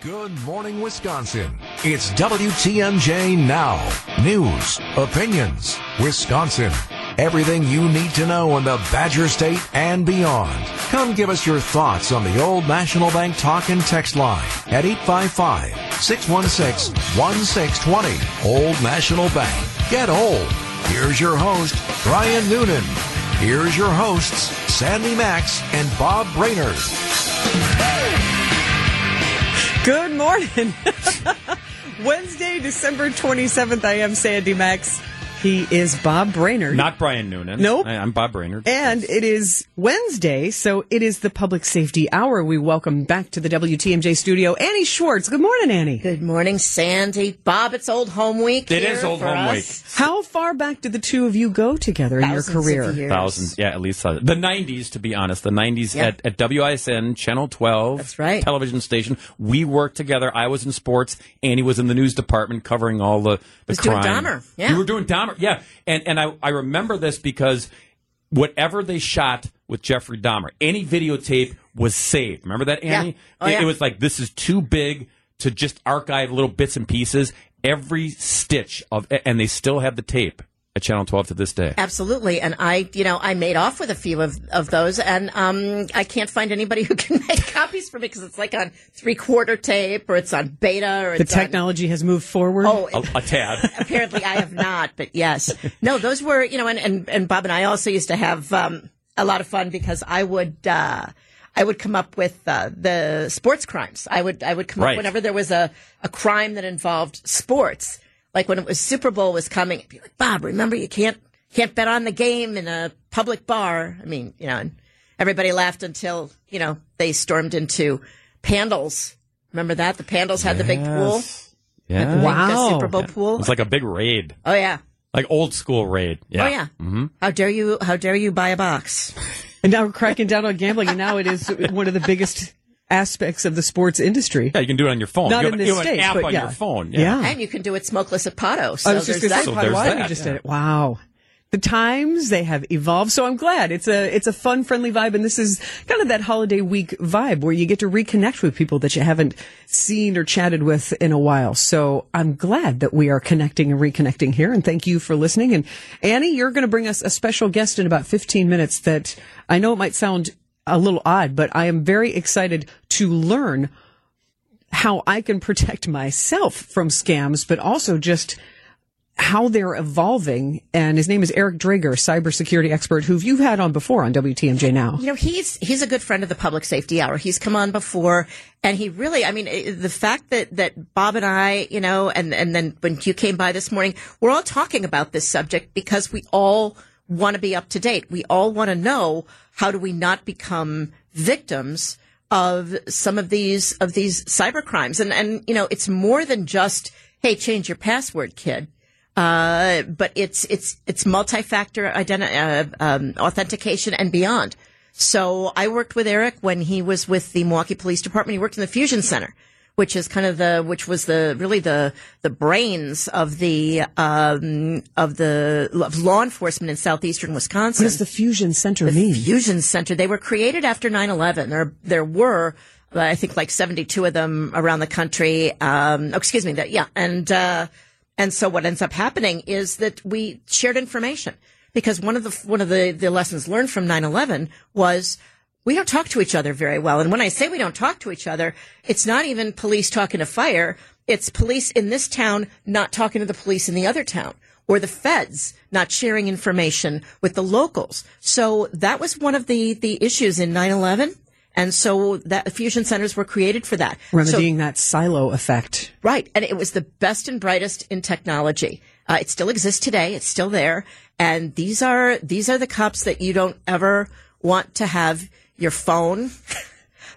Good morning, Wisconsin. It's WTMJ Now. News, opinions, Wisconsin. Everything you need to know in the Badger State and beyond. Come give us your thoughts on the Old National Bank talk and text line at 855-616-1620. Old National Bank. Get old. Here's your host, Brian Noonan. Here's your hosts, Sandy Max and Bob Brainerd. Good morning. Wednesday, December 27th. I am Sandy Max. He is Bob Brainerd. Not Brian Noonan. Nope. I, am Bob Brainerd. And it is Wednesday, so it is the Public Safety Hour. We welcome back to the WTMJ studio Annie Schwartz. Good morning, Annie. Good morning, Sandy. Bob, it's Old Home Week. It here is Old for Home us. Week. How far back did the two of you go together Thousands in your career? Of years. Thousands, yeah, at least uh, the '90s. To be honest, the '90s Yeah. at, at WISN Channel 12. That's right. Television station. We worked together. I was in sports. Annie was in the news department covering all the the Was doing. Dahmer, yeah. you were doing Dahmer. Yeah, and and I I remember this because whatever they shot with Jeffrey Dahmer, any videotape was saved. Remember that, Yeah. Annie? Oh, it, yeah. it was like this is too big to just archive little bits and pieces. Every stitch of, and they still have the tape at Channel 12 to this day. Absolutely. And I, you know, I made off with a few of, of those and, um, I can't find anybody who can make copies for me because it's like on three quarter tape or it's on beta or The it's on- technology has moved forward. Oh, A, a tad. apparently I have not, but yes. No, those were, you know, and, and, and Bob and I also used to have, um, a lot of fun because I would, uh, I would come up with, uh, the sports crimes. I would, I would come Right. up whenever there was a, a crime that involved sports. Like when it was Super Bowl was coming, I'd be like, Bob, remember you can't, can't bet on the game in a public bar. I mean, you know, and everybody laughed until, you know, they stormed into Pandl's. Remember that? The Pandl's had the big pool. Yeah. Big, Wow. Super Bowl pool. It's like a big raid, Oh yeah. like old school raid. Yeah. Oh yeah. Mm-hmm. How dare you? How dare you buy a box? And now we're cracking down on gambling, and now it is one of the biggest aspects of the sports industry. Yeah, you can do it on your phone. Not you have, in this you have States, an app but on yeah. your phone. Yeah. And you can do it smokeless at Pato. So I was just there's going to say, that. So there's Why that, you just yeah. did it. Wow. The times they have evolved, so I'm glad it's a it's a fun, friendly vibe, and this is kind of that holiday week vibe where you get to reconnect with people that you haven't seen or chatted with in a while. So I'm glad that we are connecting and reconnecting here, and thank you for listening. And Annie, you're going to bring us a special guest in about 15 minutes. That I know it might sound a little odd, but I am very excited to learn how I can protect myself from scams, but also just how they're evolving. And his name is Eric Drager, cybersecurity expert, who you've had on before on WTMJ Now. You know, he's he's a good friend of the Public Safety Hour. He's come on before, and he really, I mean, the fact that that Bob and I, you know, and and then when you came by this morning, we're all talking about this subject because we all want to be up to date. We all want to know how do we not become victims of some of these of these cyber crimes, and and you know, it's more than just hey, change your password, kid. Uh, but it's it's it's multi-factor identi- uh, um, authentication and beyond. So I worked with Eric when he was with the Milwaukee Police Department. He worked in the Fusion Center, which is kind of the which was the really the the brains of the um, of the of law enforcement in southeastern Wisconsin. What does the Fusion Center mean? Fusion Center. They were created after 9-11. There, there were, I think, like 72 of them around the country. Um, oh, excuse me. That, yeah. And, uh, and so what ends up happening is that we shared information because one of the, one of the, the lessons learned from 9-11 was we don't talk to each other very well. And when I say we don't talk to each other, it's not even police talking to fire. It's police in this town not talking to the police in the other town or the feds not sharing information with the locals. So that was one of the, the issues in 9-11. And so that fusion centers were created for that. So- Remedying that silo effect. Right. And it was the best and brightest in technology. Uh, it still exists today. It's still there. And these are, these are the cops that you don't ever want to have your phone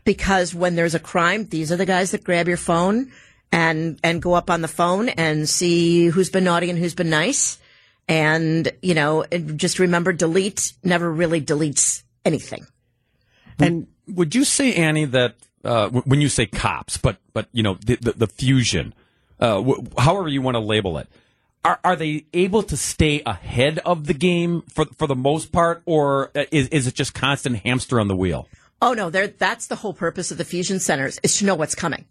because when there's a crime, these are the guys that grab your phone and, and go up on the phone and see who's been naughty and who's been nice. And, you know, just remember delete never really deletes anything. And Would you say, Annie, that uh, when you say cops, but but you know the the, the fusion, uh, w- however you want to label it, are are they able to stay ahead of the game for for the most part, or uh, is is it just constant hamster on the wheel? Oh no, that's the whole purpose of the fusion centers is to know what's coming.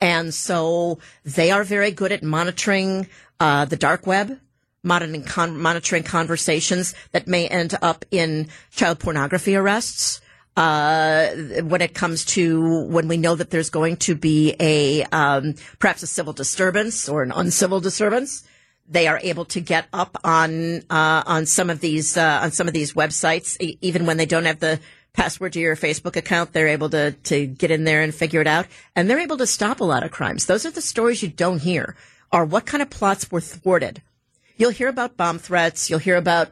And so they are very good at monitoring uh, the dark web, monitoring, con- monitoring conversations that may end up in child pornography arrests. Uh, when it comes to when we know that there's going to be a um, perhaps a civil disturbance or an uncivil disturbance, they are able to get up on uh, on some of these uh, on some of these websites, even when they don't have the password to your Facebook account. They're able to to get in there and figure it out, and they're able to stop a lot of crimes. Those are the stories you don't hear. Are what kind of plots were thwarted? You'll hear about bomb threats. You'll hear about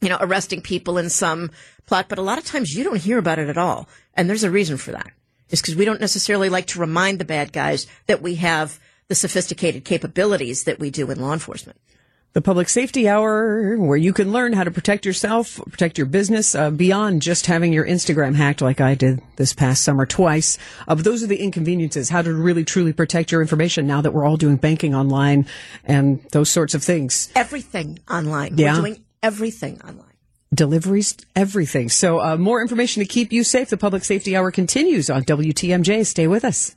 you know arresting people in some plot, but a lot of times you don't hear about it at all, and there's a reason for that. It's because we don't necessarily like to remind the bad guys that we have the sophisticated capabilities that we do in law enforcement. The Public Safety Hour, where you can learn how to protect yourself, protect your business, uh, beyond just having your Instagram hacked like I did this past summer twice. Uh, but those are the inconveniences, how to really truly protect your information now that we're all doing banking online and those sorts of things. Everything online. Yeah. We're doing everything online. Deliveries, everything. So, uh, more information to keep you safe. The Public Safety Hour continues on WTMJ. Stay with us.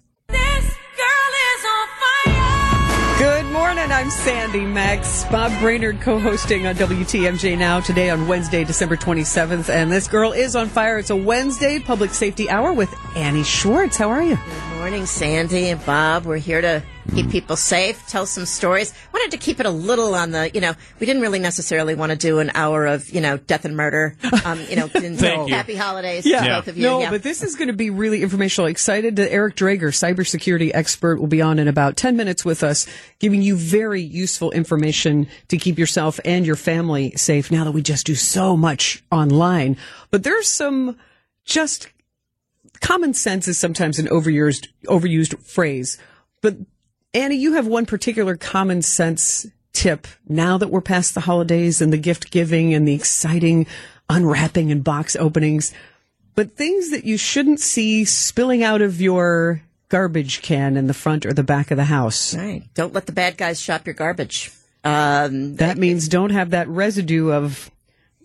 I'm Sandy Max. Bob Brainerd co-hosting on WTMJ now today on Wednesday, December 27th. And this girl is on fire. It's a Wednesday public safety hour with Annie Schwartz. How are you? Good morning, Sandy and Bob. We're here to keep people safe, tell some stories. Wanted to keep it a little on the, you know, we didn't really necessarily want to do an hour of, you know, death and murder. Um, you know, Thank you. happy holidays to both of you. No, Yeah. but this is going to be really informational. Excited that Eric Drager, cybersecurity expert, will be on in about 10 minutes with us, giving you very useful information to keep yourself and your family safe now that we just do so much online. But there's some just common sense is sometimes an overused, overused phrase. But Annie, you have one particular common sense tip now that we're past the holidays and the gift giving and the exciting unwrapping and box openings, but things that you shouldn't see spilling out of your garbage can in the front or the back of the house. Right. Don't let the bad guys shop your garbage. Um, That means don't have that residue of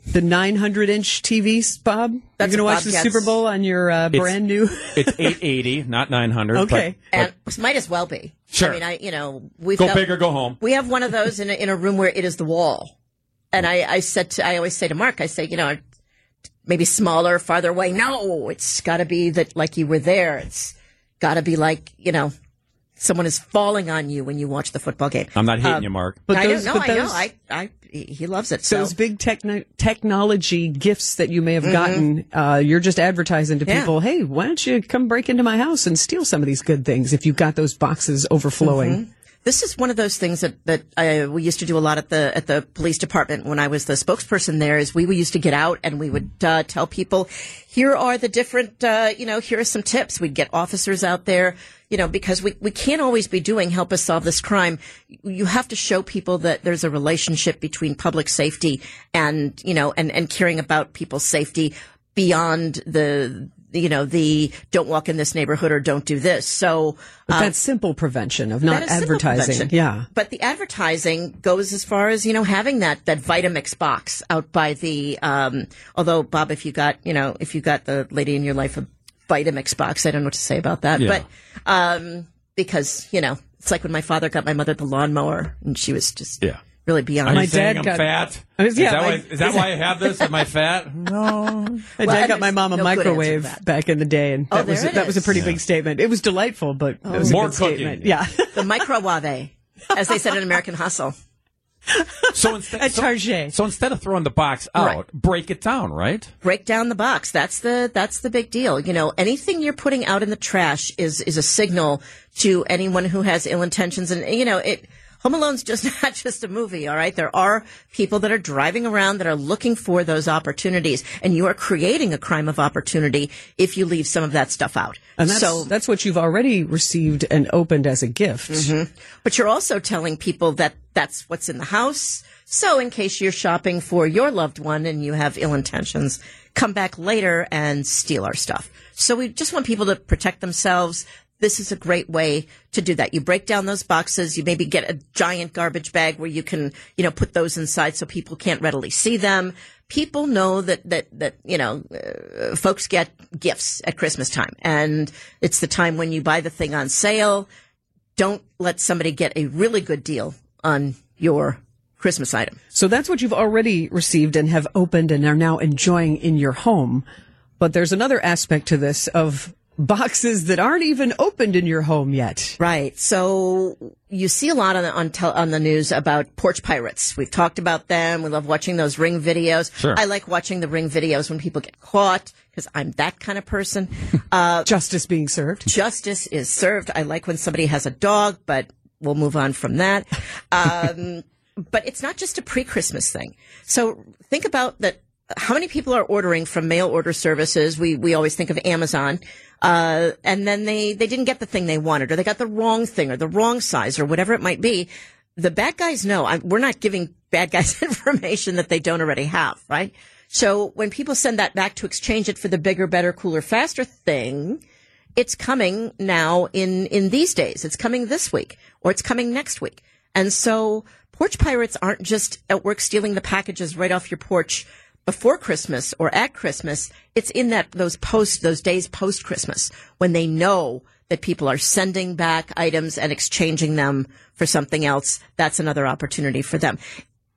the 900 inch TVs, Bob. That's You're going to watch Bob the gets. Super Bowl on your uh, It's- brand new. It's 880, not 900. Okay. but- and might as well be. Sure. I mean, I, you know, we've Go got, big or go home. We have one of those in a, in a room where it is the wall. And I, I said to, I always say to Mark, I say, you know, maybe smaller, farther away. No, it's got to be that like you were there. It's got to be like, you know, someone is falling on you when you watch the football game. I'm not hating you, Mark. But I those- don't know. but I know. I, I, he loves it. So those big techno- technology gifts that you may have gotten, uh, you're just advertising to Mm-hmm. Yeah. people, hey, why don't you come break into my house and steal some of these good things if you've got those boxes overflowing? Mm-hmm. This is one of those things that that I, we used to do a lot at the at the police department when I was the spokesperson there. Is we, we used to get out and we would uh, tell people, here are the different, uh, you know, here are some tips. We'd get officers out there, you know, because we we can't always be doing help us solve this crime. You have to show people that there's a relationship between public safety and you know and and caring about people's safety beyond the you know the don't walk in this neighborhood or don't do this. So. But that's simple prevention of not That is simple advertising. Yeah. But the advertising goes as far as, you know, having that, that Vitamix box out by the, um, although Bob, if you got, you know, if you got the lady in your life a Vitamix box, I don't know what to say about that. Yeah. But, um, because, you know, it's like when my father got my mother the lawnmower and she was just Yeah. really beyond. Are My you saying dad I'm got- fat? I was- is, yeah, that my- why, is that why I have this? Am I fat? No. My Well, dad got my mom a no good answer to microwave back in the day, and Oh, that was that was a is. pretty big statement. It was delightful, but it was More a good cooking. statement. Yeah, the microwave, as they said in American Hustle. So instead, At so, so instead of throwing the box out, Right. break it down, right? break down the box. That's the that's the big deal. You know, anything you're putting out in the trash is is a signal to anyone who has ill intentions. And you know, it Home Alone's just not just a movie. All right, there are people that are driving around that are looking for those opportunities, and you are creating a crime of opportunity if you leave some of that stuff out. and that's so that's what you've already received and opened as a gift. Mm-hmm. but you're also telling people that that's what's in the house. So in case you're shopping for your loved one and you have ill intentions, come back later and steal our stuff. So we just want people to protect themselves. This is a great way to do that. You break down those boxes. You maybe get a giant garbage bag where you can, you know, put those inside so people can't readily see them. People know that, that, that, you know, uh, folks get gifts at Christmas time and it's the time when you buy the thing on sale don't let somebody get a really good deal on your Christmas item. So that's what you've already received and have opened and are now enjoying in your home. But there's another aspect to this of boxes that aren't even opened in your home yet. Right. So you see a lot on the, on, tel- on the news about porch pirates. We've talked about them. We love watching those ring videos. Sure. I like watching the ring videos when people get caught because I'm that kind of person. Uh, Justice being served. justice is served. I like when somebody has a dog, but we'll move on from that. Um, but it's not just a pre-Christmas thing. So think about that. How many people are ordering from mail order services? We, we always think of Amazon. Uh, and then they, they didn't get the thing they wanted or they got the wrong thing or the wrong size or whatever it might be. The bad guys know I, we're not giving bad guys information that they don't already have, right? So when people send that back to exchange it for the bigger, better, cooler, faster thing, it's coming now in, in these days. It's coming this week or it's coming next week. And so porch pirates aren't just at work stealing the packages right off your porch before Christmas or at Christmas. It's in that, those post, those days post Christmas when they know that people are sending back items and exchanging them for something else. That's another opportunity for them.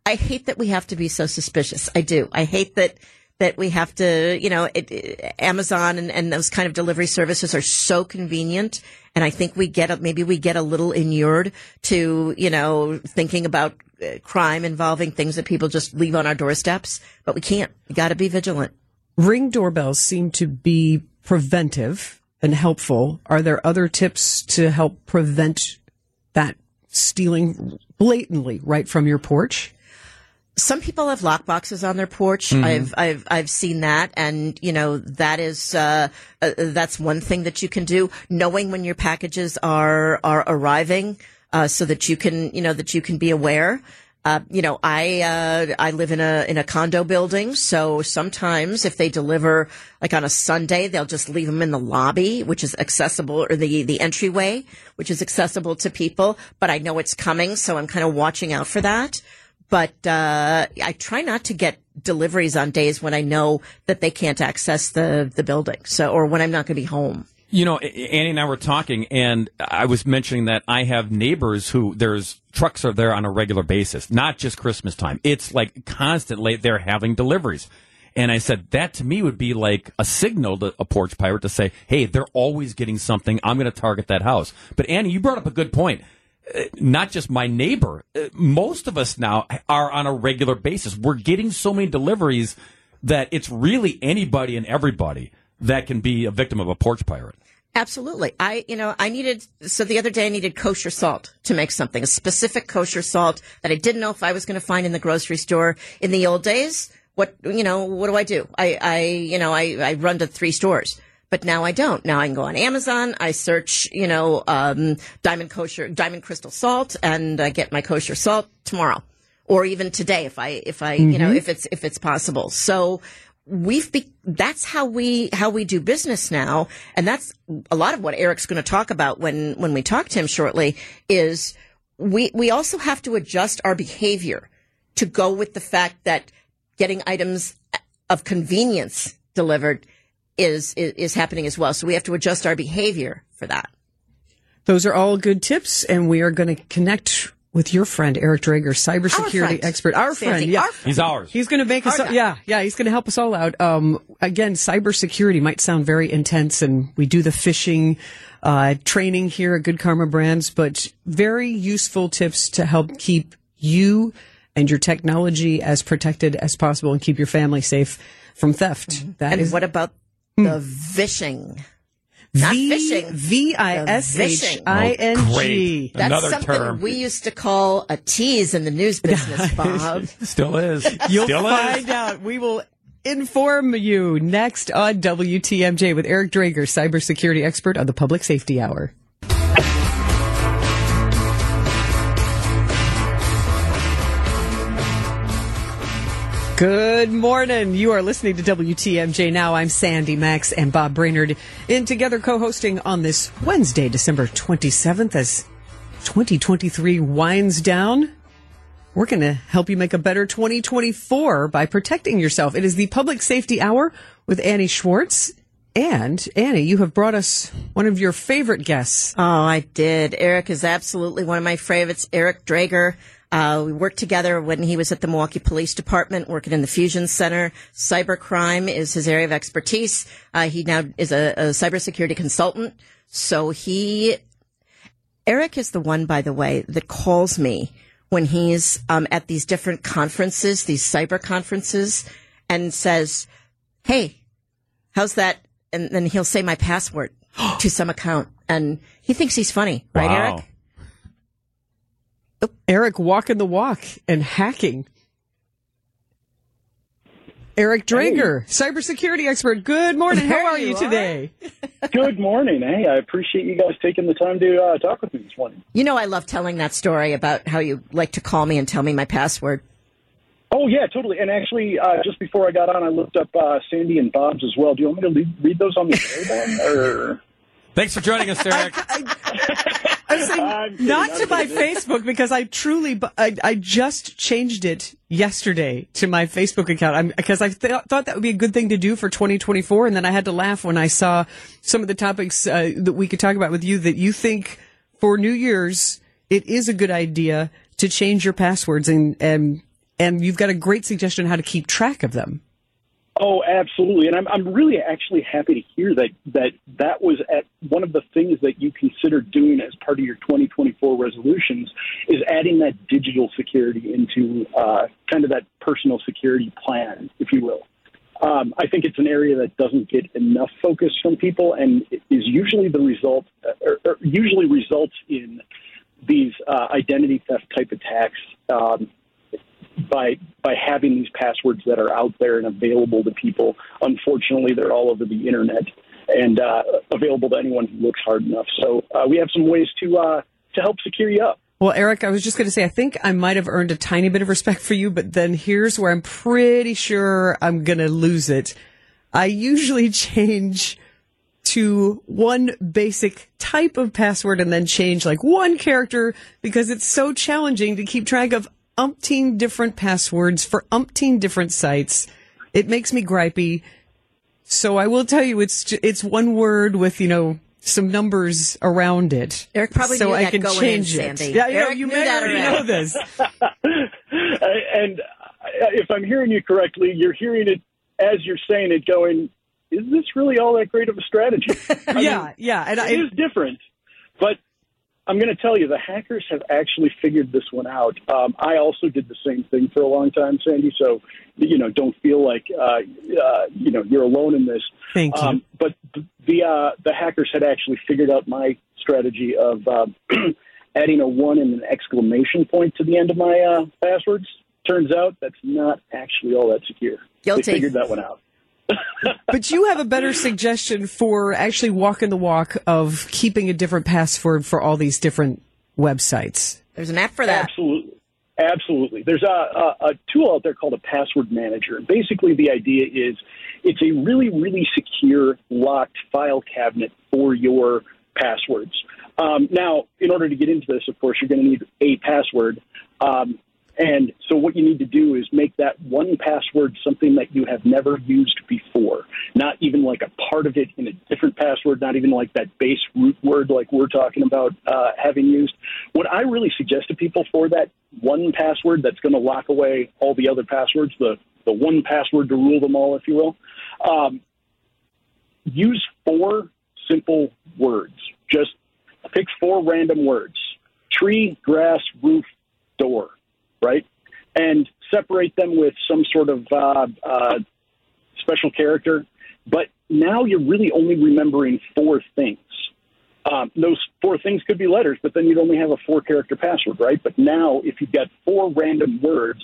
I hate that we have to be so suspicious. I do. I hate that that we have to, you know, it, Amazon and, and those kind of delivery services are so convenient. And I think we get, maybe we get a little inured to, you know, thinking about uh, crime involving things that people just leave on our doorsteps, but we can't. We got to be vigilant. Ring doorbells seem to be preventive and helpful. Are there other tips to help prevent that stealing blatantly right from your porch? Some people have lock boxes on their porch. I've I've I've seen that, and you know that is uh, uh, that's one thing that you can do. Knowing when your packages are are arriving, uh, so that you can you know that you can be aware. Uh, you know, I uh, I live in a in a condo building, so sometimes if they deliver like on a Sunday, they'll just leave them in the lobby, which is accessible, or the the entryway, which is accessible to people. But I know it's coming, so I'm kind of watching out for that but uh, I try not to get deliveries on days when I know that they can't access the the building, so or when I'm not going to be home. You know, Annie and I were talking, and I was mentioning that I have neighbors who there's trucks are there on a regular basis, not just Christmas time. It's like constantly they're having deliveries. And I said that to me would be like a signal to a porch pirate to say, "Hey, they're always getting something. I'm going to target that house." But Annie, you brought up a good point. Not just my neighbor. Uh, Most of us now are on a regular basis. We're getting so many deliveries that it's really anybody and everybody that can be a victim of a porch pirate. Absolutely. I, you know, I needed, so the other day I needed kosher salt to make something, a specific kosher salt that I didn't know if I was going to find in the grocery store. In the old days, what, you know, what do I do? I, I, you know, I, I run to three stores. But now I don't. Now I can go on Amazon. I search, you know, um, diamond kosher, diamond crystal salt, and I get my kosher salt tomorrow, or even today if I, if I, you know, if it's if it's possible. So we've be, that's how we how we do business now, and that's a lot of what Eric's going to talk about when when we talk to him shortly. Is we we also have to adjust our behavior to go with the fact that getting items of convenience delivered is, is is happening as well. So we have to adjust our behavior for that. Those are all good tips, and we are going to connect with your friend Eric Drager, cybersecurity friend. expert. Our Sandy, friend, yeah. our friend. He's ours. He's going to make us, Our yeah, yeah. He's going to help us all out. Um, again, cybersecurity might sound very intense, and we do the phishing uh, training here at Good Karma Brands, but very useful tips to help keep you and your technology as protected as possible and keep your family safe from theft. That And is what about Hmm. the vishing? Not V phishing. V I S H I N Oh, great. That's Another something term. we used to call a tease in the news business, Bob. Still is. You'll Still find is. out. We will inform you next on WTMJ with Eric Drager, cybersecurity expert on the Public Safety Hour. Good morning. You are listening to WTMJ now. I'm Sandy Max and Bob Brainerd in together co-hosting on this Wednesday, December 27th as 2023 winds down. We're going to help you make a better 2024 by protecting yourself. It is the Public Safety Hour with Annie Schwartz. And Annie, you have brought us one of your favorite guests. Oh, I did. Eric is absolutely one of my favorites. Eric Drager. Uh, we worked together when he was at the Milwaukee Police Department, working in the Fusion Center. Cybercrime is his area of expertise. Uh, he now is a, a cybersecurity consultant. So he, Eric is the one, by the way, that calls me when he's um, at these different conferences, these cyber conferences, and says, "Hey, how's that?" And then he'll say my password to some account, and he thinks he's funny, right, Wow. Eric? Eric walking the walk and hacking. Eric Drager, cybersecurity expert. Good morning. How are you, you today? Good morning. Hey, I appreciate you guys taking the time to uh, talk with me this morning. You know, I love telling that story about how you like to call me and tell me my password. Oh yeah, totally. And actually, uh, just before I got on, I looked up uh, Sandy and Bob's as well. Do you want me to read, read those on the air or? Thanks for joining us, Eric. I'm saying I'm kidding, not I'm to my. Facebook because I truly, I, I just changed it yesterday to my Facebook account because I th- thought that would be a good thing to do for 2024. And then I had to laugh when I saw some of the topics uh, that we could talk about with you that you think for New Year's, it is a good idea to change your passwords and, and, and you've got a great suggestion how to keep track of them. Oh, absolutely. And I'm I'm really actually happy to hear that that that was at one of the things that you considered doing as part of your 2024 resolutions is adding that digital security into uh, kind of that personal security plan, if you will. Um, I think it's an area that doesn't get enough focus from people, and is usually the result, or, or usually results in these uh, identity theft type attacks. Um, by by having these passwords that are out there and available to people. Unfortunately, they're all over the internet and uh, available to anyone who looks hard enough. So uh, we have some ways to uh, to help secure you up. Well, Eric, I was just going to say, I think I might have earned a tiny bit of respect for you, but then here's where I'm pretty sure I'm going to lose it. I usually change to one basic type of password and then change like one character because it's so challenging to keep track of umpteen different passwords for umpteen different sites. It makes me gripey. So I will tell you, it's it's one word with you know some numbers around it. Eric probably so knew I that can going in, change it. Sandy. Yeah, you, know, you may that already already. know this. and if I'm hearing you correctly, you're hearing it as you're saying it, going, "Is this really all that great of a strategy?" I mean, yeah, yeah, and I, it is different, but I'm going to tell you, the hackers have actually figured this one out. Um, I also did the same thing for a long time, Sandy. So, you know, don't feel like uh, uh, you know you're alone in this. Thank you. Um, but th- the uh, the hackers had actually figured out my strategy of uh, adding a one and an exclamation point to the end of my uh, passwords. Turns out that's not actually all that secure. Guilty. They figured that one out. But you have a better suggestion for actually walking the walk of keeping a different password for all these different websites. There's an app for that. Absolutely. Absolutely. There's a, a, a tool out there called a password manager. And basically, the idea is it's a really, really secure, locked file cabinet for your passwords. Um, now, in order to get into this, of course, you're going to need a password. Um, and so, what you need to do is make that one password something that you have never used before, not even like a part of it in a different password, not even like that base root word like we're talking about uh, having used. What I really suggest to people for that one password that's going to lock away all the other passwords, the, the one password to rule them all, if you will, um, use four simple words. Just pick four random words tree, grass, roof, door, right? And separate them with some sort of uh, uh, special character. But now you're really only remembering four things. Um, those four things could be letters, but then you'd only have a four character password, right? But now, if you've got four random words,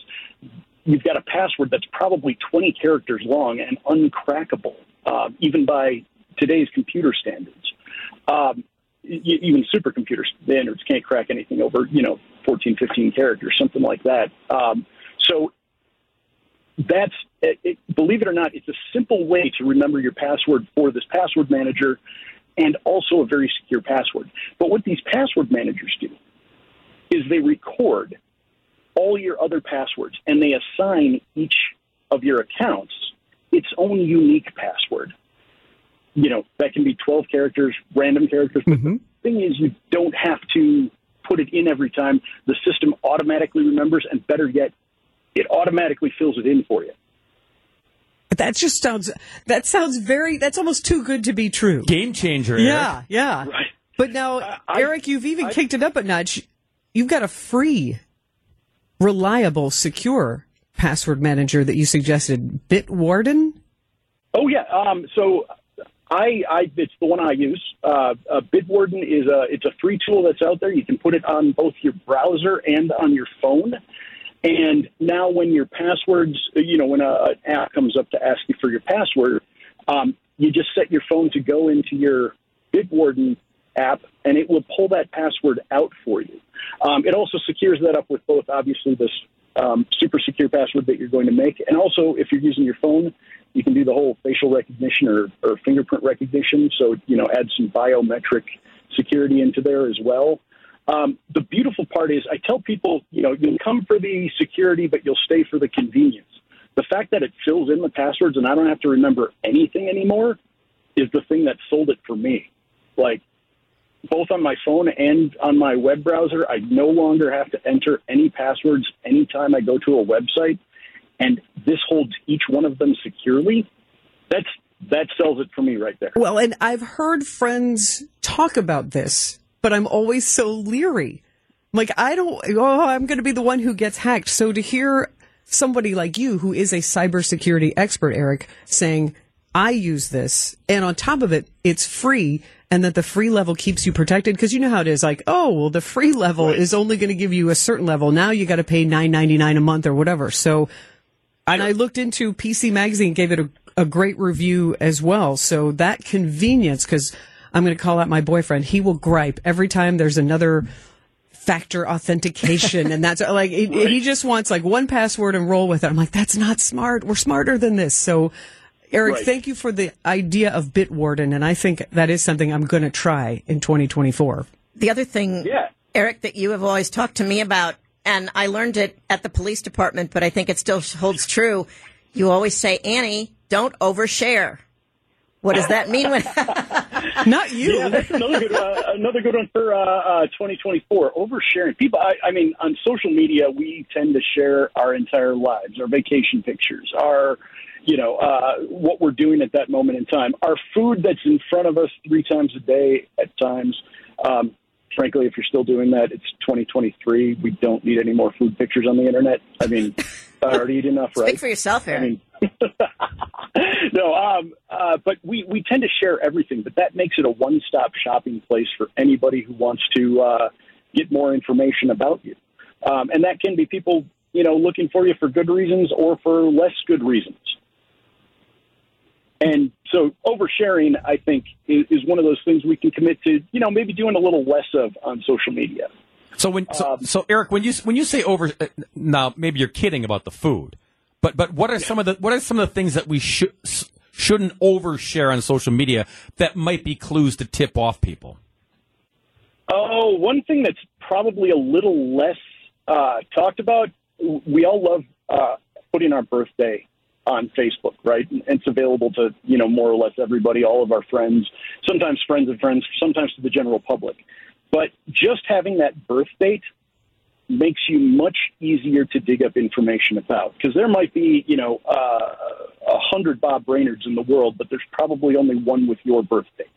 you've got a password that's probably 20 characters long and uncrackable, uh, even by today's computer standards. Um, even supercomputer standards can't crack anything over, you know, 14, 15 characters, something like that. Um, so that's, it, it, believe it or not, it's a simple way to remember your password for this password manager and also a very secure password. But what these password managers do is they record all your other passwords and they assign each of your accounts its own unique password. You know, that can be 12 characters, random characters. But the thing is, you don't have to put it in every time. The system automatically remembers, and better yet, it automatically fills it in for you. That just sounds that sounds very that's almost too good to be true. Game changer. Yeah, Eric. yeah. Right. But now, I- Eric, you've even I- kicked it up a notch. You've got a free, reliable, secure password manager that you suggested, Bitwarden. Oh yeah. Um, so I, I, it's the one I use. Uh, uh, Bitwarden is a, it's a free tool that's out there. You can put it on both your browser and on your phone. And now, when your passwords, you know, when a, an app comes up to ask you for your password, um, you just set your phone to go into your Bitwarden app, and it will pull that password out for you. Um, it also secures that up with both, obviously, this um, super secure password that you're going to make, and also if you're using your phone, you can do the whole facial recognition or, or fingerprint recognition. So you know, add some biometric security into there as well. Um, the beautiful part is, I tell people, you know, you'll come for the security, but you'll stay for the convenience. The fact that it fills in the passwords and I don't have to remember anything anymore is the thing that sold it for me. Like, both on my phone and on my web browser, I no longer have to enter any passwords anytime I go to a website, and this holds each one of them securely. That's that sells it for me right there. Well, and I've heard friends talk about this, but I'm always so leery. Like, I don't, oh, I'm going to be the one who gets hacked. So to hear somebody like you, who is a cybersecurity expert, Eric, saying, I use this, and on top of it, it's free, and that the free level keeps you protected, because you know how it is. Like, oh, well, the free level is only going to give you a certain level. Now you got to pay nine ninety nine a month or whatever. So, and I looked into PC Magazine, gave it a, a great review as well. So that convenience, because I'm going to call out my boyfriend, he will gripe every time there's another factor authentication, and that's like it, he just wants like one password and roll with it. I'm like, that's not smart. We're smarter than this. So. Eric, Right. thank you for the idea of Bitwarden, and I think that is something I'm going to try in 2024. The other thing, Yeah. Eric, that you have always talked to me about, and I learned it at the police department, but I think it still holds true. You always say, Annie, don't overshare. What does that mean? When Not you. Yeah, that's another good uh, another good one for uh, uh, 2024. Oversharing people. I, I mean, on social media, we tend to share our entire lives, our vacation pictures, our you know uh, what we're doing at that moment in time, our food that's in front of us three times a day at times. Um, frankly, if you're still doing that, it's 2023. We don't need any more food pictures on the internet. I mean, I already eat enough, right? Speak for yourself, Eric. I mean, no, um, uh, but we, we tend to share everything, but that makes it a one stop shopping place for anybody who wants to uh, get more information about you. Um, and that can be people, you know, looking for you for good reasons or for less good reasons. And so oversharing, I think, is, is one of those things we can commit to, you know, maybe doing a little less of on social media. So when so, Um, so Eric, when you when you say over uh, now, maybe you're kidding about the food, but but what are some of the what are some of the things that we should shouldn't overshare on social media that might be clues to tip off people? Oh, one thing that's probably a little less uh, talked about. We all love uh, putting our birthday on Facebook, right? And it's available to you know more or less everybody, all of our friends, sometimes friends of friends, sometimes to the general public. But just having that birth date makes you much easier to dig up information about because there might be you know uh, a hundred Bob Brainerds in the world, but there's probably only one with your birth date.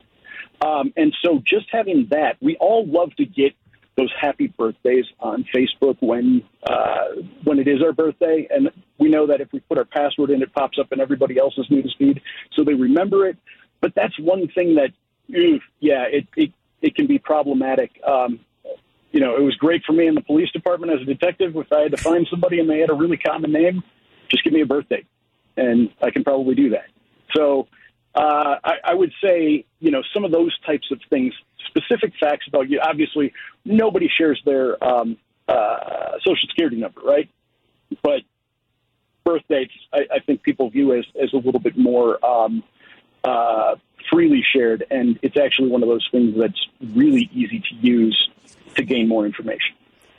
Um, and so just having that, we all love to get those happy birthdays on Facebook when uh, when it is our birthday, and we know that if we put our password in, it pops up in everybody else's newsfeed, so they remember it. But that's one thing that, yeah, it, it it can be problematic. Um, you know, it was great for me in the police department as a detective. If I had to find somebody and they had a really common name, just give me a birthday, and I can probably do that. So uh, I, I would say, you know, some of those types of things, specific facts about you. Obviously, nobody shares their um, uh, social security number, right? But birth dates, I, I think people view as, as a little bit more um, uh, freely shared, and it's actually one of those things that's really easy to use to gain more information.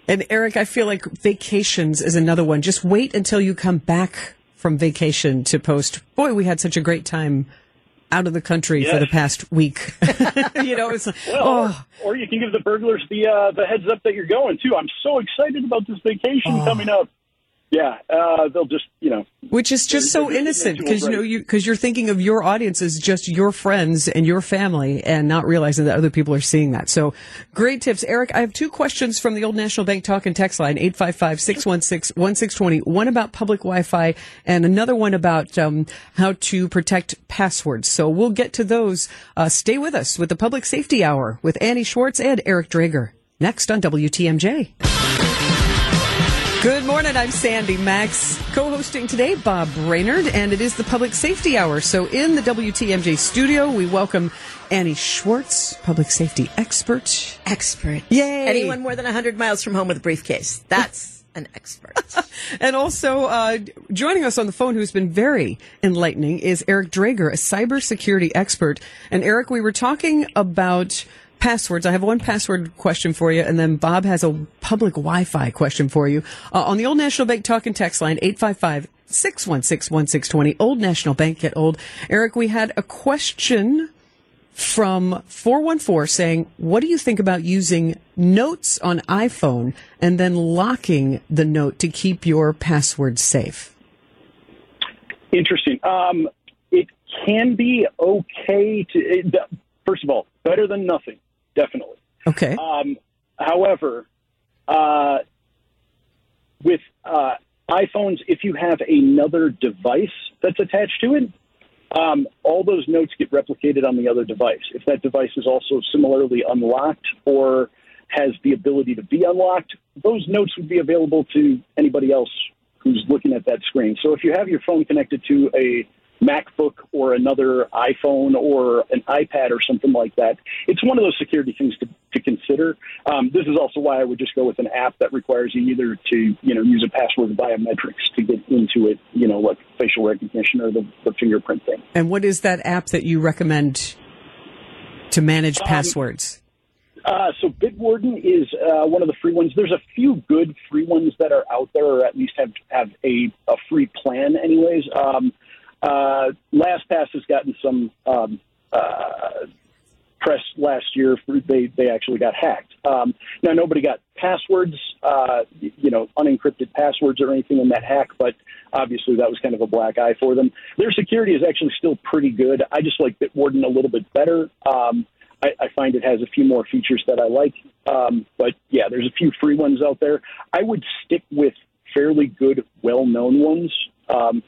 And Eric, I feel like vacations is another one. Just wait until you come back from vacation to post. Boy, we had such a great time out of the country for the past week. you know, it's Well, oh, or, or you can give the burglars the uh, the heads up that you're going too. I'm so excited about this vacation Oh. coming up. Yeah, uh, they'll just you know which is just so innocent because you know you because you're thinking of your audience as just your friends and your family and not realizing that other people are seeing that. So great tips, Eric. I have two questions from the old National Bank talk and text line 855-616-1620. One about public Wi-Fi and another one about um, how to protect passwords. So we'll get to those. Uh, stay with us with the Public Safety Hour with Annie Schwartz and Eric Drager next on WTMJ. Good morning. I'm Sandy Max, co-hosting today Bob Brainerd, and it is the Public Safety Hour. So in the WTMJ studio, we welcome Annie Schwartz, public safety expert. Expert. Yay. Anyone more than 100 miles from home with a briefcase. That's an expert. And also uh, joining us on the phone, who's been very enlightening, is Eric Drager, a cybersecurity expert. And Eric, we were talking about passwords. I have one password question for you, and then Bob has a public Wi-Fi question for you. Uh, on the Old National Bank talk and text line, 855 616 1620. Old National Bank, get old. Eric, we had a question from 414 saying, What do you think about using notes on iPhone and then locking the note to keep your password safe? interesting. Um, it can be okay to. First of all, better than nothing, definitely. Okay. Um, however, uh, with uh, iPhones, if you have another device that's attached to it, um, all those notes get replicated on the other device. If that device is also similarly unlocked or has the ability to be unlocked, those notes would be available to anybody else who's looking at that screen. So if you have your phone connected to a MacBook or another iPhone or an iPad or something like that, it's one of those security things to, to consider. Um, this is also why I would just go with an app that requires you either to you know use a password biometrics to get into it, you know, like facial recognition or the, the fingerprint thing. and what is that app that you recommend to manage passwords? Uh, so Bitwarden is uh, one of the free ones. There's a few good free ones that are out there, or at least have have a, a free plan, anyways. Um, uh, LastPass has gotten some um, uh, press last year. For, they they actually got hacked. Um, now nobody got passwords, uh, you know, unencrypted passwords or anything in that hack, but obviously that was kind of a black eye for them. Their security is actually still pretty good. I just like Bitwarden a little bit better. Um, I, I find it has a few more features that I like. Um, but yeah, there's a few free ones out there. I would stick with fairly good, well-known ones. Um,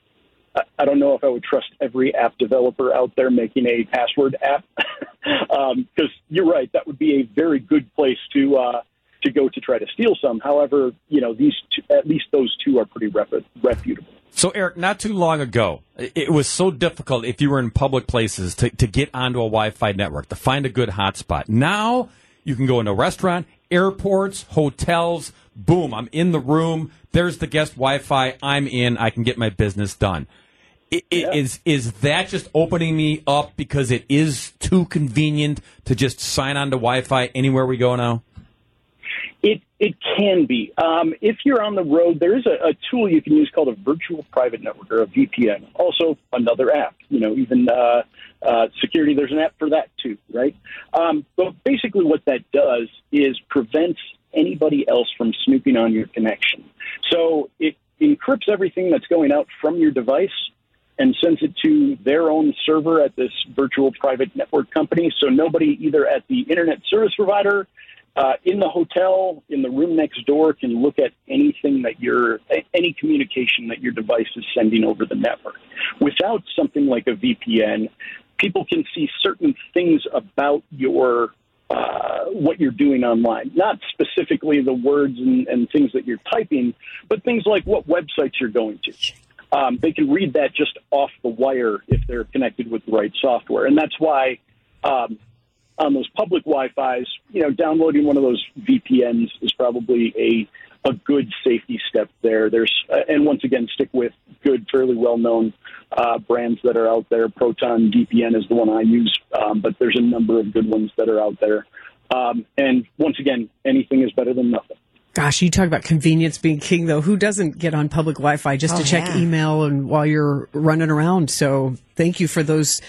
I- don't know if I would trust every app developer out there making a password app because you're right. That would be a very good place to uh, to go to try to steal some. However, you know these two, at least those two are pretty rep- reputable. So, Eric, not too long ago, it it was so difficult if you were in public places to, to get onto a Wi Fi network, to find a good hotspot. Now, you can go into a restaurant, airports, hotels, boom, I'm in the room. There's the guest Wi Fi. I'm in. I can get my business done. I- i- Is is that just opening me up because it is too convenient to just sign on to Wi Fi anywhere we go now? It it can be. Um, if you're on the road, there is a, a tool you can use called a virtual private network or a VPN. Also, another app. You know, even uh, uh, security. There's an app for that too, right? Um, but basically, what that does is prevents anybody else from snooping on your connection. So it encrypts everything that's going out from your device and sends it to their own server at this virtual private network company. So nobody either at the internet service provider, uh, in the hotel, in the room next door, can look at anything that your any communication that your device is sending over the network. Without something like a VPN, people can see certain things about your uh, what you're doing online. Not specifically the words and, and things that you're typing, but things like what websites you're going to um, they can read that just off the wire if they're connected with the right software. And that's why um, on those public Wi-Fi's, you know, downloading one of those VPNs is probably a a good safety step there. There's uh, and once again, stick with good, fairly well-known uh, brands that are out there. Proton VPN is the one I use, um, but there's a number of good ones that are out there. Um, and once again, anything is better than nothing. Gosh, you talk about convenience being king, though. Who doesn't get on public Wi-Fi just Oh, to check yeah. email and while you're running around? So, thank you for those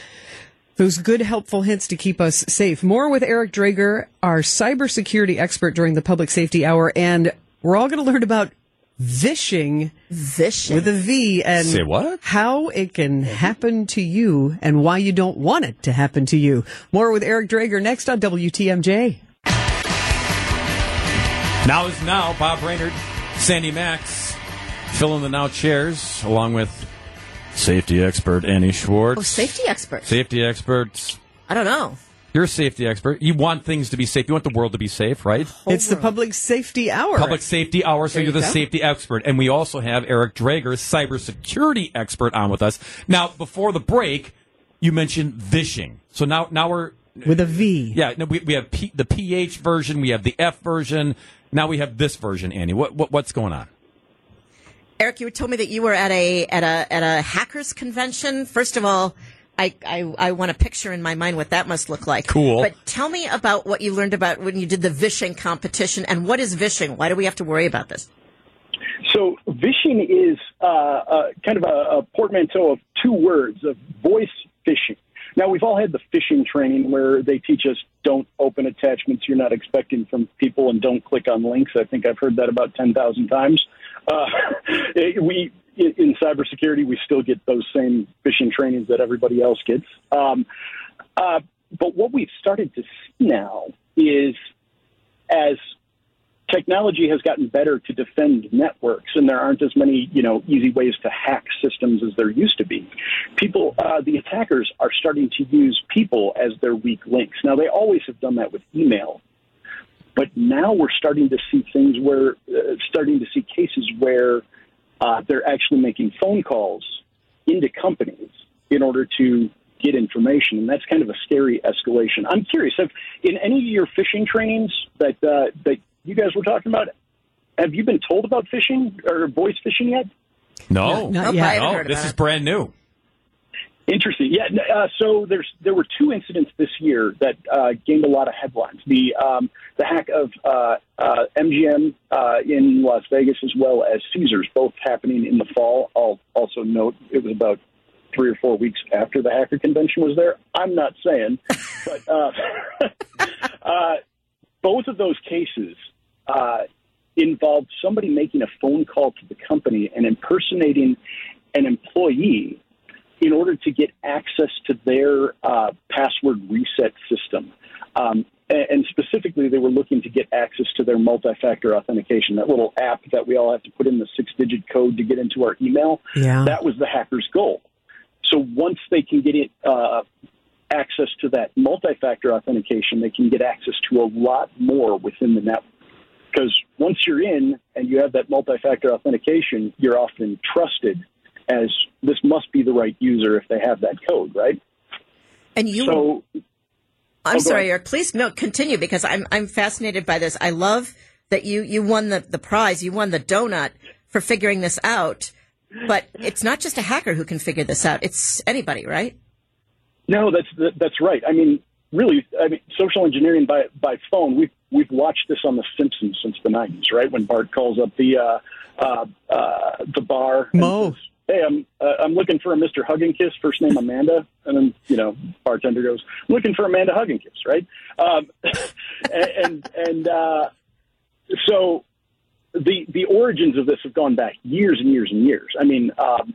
Those good, helpful hints to keep us safe. More with Eric Drager, our cybersecurity expert during the public safety hour. And we're all going to learn about vishing vishing with a V and Say what? how it can happen to you and why you don't want it to happen to you. More with Eric Drager next on WTMJ. Now is now. Bob Raynard, Sandy Max, filling the now chairs, along with safety expert Annie Schwartz. oh, safety expert. Safety experts. I don't know. You're a safety expert. You want things to be safe. You want the world to be safe, right? It's the public safety hour. Public safety hour, so There you're you the go. safety expert. And we also have Eric Drager, cybersecurity expert, on with us. Now, before the break, you mentioned vishing. So now, now we're with a V. yeah. No, we, we have P, the PH version, we have the F version. Now we have this version. Annie, what, what what's going on? Eric, you told me that you were at a at a at a hackers convention. First of all, I, I I want a picture in my mind what that must look like. Cool. But tell me about what you learned about when you did the vishing competition and what is vishing? Why do we have to worry about this? So vishing is uh, uh, kind of a, a portmanteau of two words of voice phishing. Now we've all had the phishing training where they teach us don't open attachments you're not expecting from people and don't click on links. I think I've heard that about ten thousand times. Uh, we in cybersecurity we still get those same phishing trainings that everybody else gets. Um, uh, but what we've started to see now is as technology has gotten better to defend networks, and there aren't as many, you know, easy ways to hack systems as there used to be. People, uh, the attackers are starting to use people as their weak links. Now, they always have done that with email, but now we're starting to see things where, uh, starting to see cases where uh, they're actually making phone calls into companies in order to get information, and that's kind of a scary escalation. I'm curious, have in any of your phishing trainings that uh, that you guys were talking about, have you been told about phishing or voice phishing yet? No, Not yet. No, this is it. brand new. Interesting. Yeah. Uh, so there's there were two incidents this year that uh, gained a lot of headlines. The um, the hack of uh, uh, MGM uh, in Las Vegas as well as Caesars, both happening in the fall. I'll also note it was about three or four weeks after the hacker convention was there. I'm not saying, but uh, uh, both of those cases uh, involved somebody making a phone call to the company and impersonating an employee in order to get access to their uh, password reset system. Um, and, specifically, they were looking to get access to their multi factor authentication, that little app that we all have to put in the six digit code to get into our email. Yeah. That was the hacker's goal. So once they can get it, uh, access to that multi factor authentication, they can get access to a lot more within the network. Because once you're in and you have that multi factor authentication, you're often trusted as this must be the right user if they have that code, right? And you So I'm Oh, sorry. Eric. Please no continue because I'm I'm fascinated by this. I love that you you won the the prize. You won the donut for figuring this out. But it's not just a hacker who can figure this out. It's anybody, right? No, that's that's right. I mean, really, I mean, social engineering by by phone. We've we've watched this on The Simpsons since the '90s, right? When Bart calls up the uh, uh, uh, the bar, Moe. says, Hey, I'm uh, I'm looking for a Mr. Hug and Kiss, first name Amanda, and then you know, bartender goes, I'm looking for Amanda Hug and Kiss, right? Um, and and, and uh, so the the origins of this have gone back years and years and years. I mean. Um,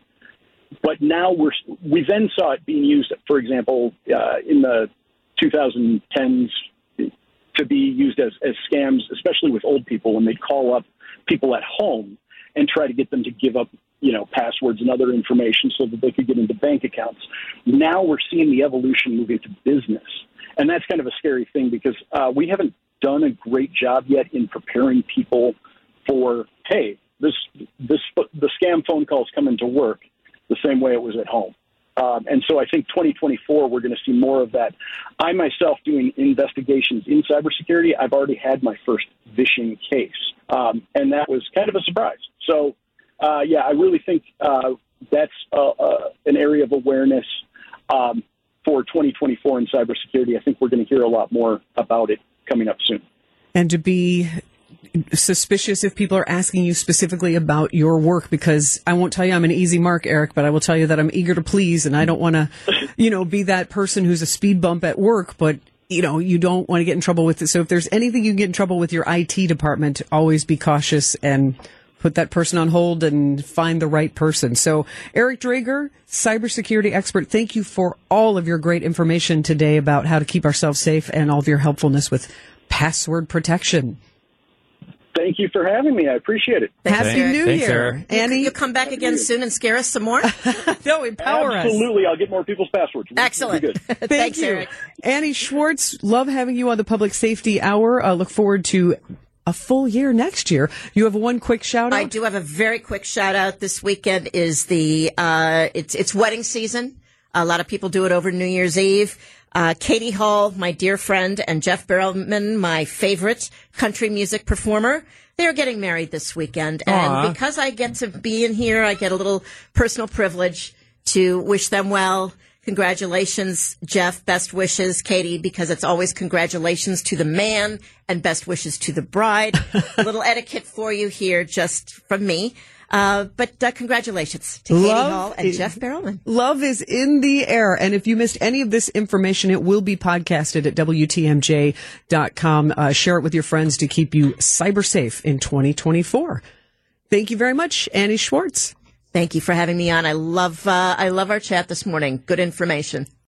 but now we're we then saw it being used, for example, uh, in the 2010s to be used as, as scams, especially with old people when they'd call up people at home and try to get them to give up, you know, passwords and other information so that they could get into bank accounts. Now we're seeing the evolution move into business, and that's kind of a scary thing because uh, we haven't done a great job yet in preparing people for, hey, this this the scam phone calls coming to work the same way it was at home. Um, and so I think 2024, we're going to see more of that. I myself doing investigations in cybersecurity, I've already had my first vishing case. Um, and that was kind of a surprise. So, uh, yeah, I really think uh, that's uh, uh, an area of awareness um, for 2024 in cybersecurity. I think we're going to hear a lot more about it coming up soon. and to be suspicious if people are asking you specifically about your work because I won't tell you I'm an easy mark, Eric, but I will tell you that I'm eager to please and I don't want to, you know, be that person who's a speed bump at work, but you know, you don't want to get in trouble with it. So if there's anything you can get in trouble with your IT department, always be cautious and put that person on hold and find the right person. So Eric Drager, cybersecurity expert, thank you for all of your great information today about how to keep ourselves safe and all of your helpfulness with password protection. Thank you for having me. I appreciate it. Thanks, Happy Eric. New Thanks, Year. Eric. Annie, You come back again soon and scare us some more. no, empower us. Absolutely. I'll get more people's passwords. We'll Excellent. good. Thank Thanks, you. Eric. Annie Schwartz, love having you on the Public Safety Hour. Uh, look forward to a full year next year. You have one quick shout out? I do have a very quick shout out. This weekend is the uh, it's it's wedding season. A lot of people do it over New Year's Eve. Uh, Katie Hall, my dear friend, and Jeff Barrelman, my favorite country music performer. They are getting married this weekend, and because I get to be in here, I get a little personal privilege to wish them well. Congratulations, Jeff. Best wishes, Katie, because it's always congratulations to the man and best wishes to the bride. a little etiquette for you here, just from me. Uh, but uh, congratulations to Katie Love Hall and is- Jeff Barrelman. Love is in the air. And if you missed any of this information, it will be podcasted at WTMJ.com. Uh, share it with your friends to keep you cyber safe in 2024. Thank you very much, Annie Schwartz. Thank you for having me on. I love uh, I love our chat this morning. Good information.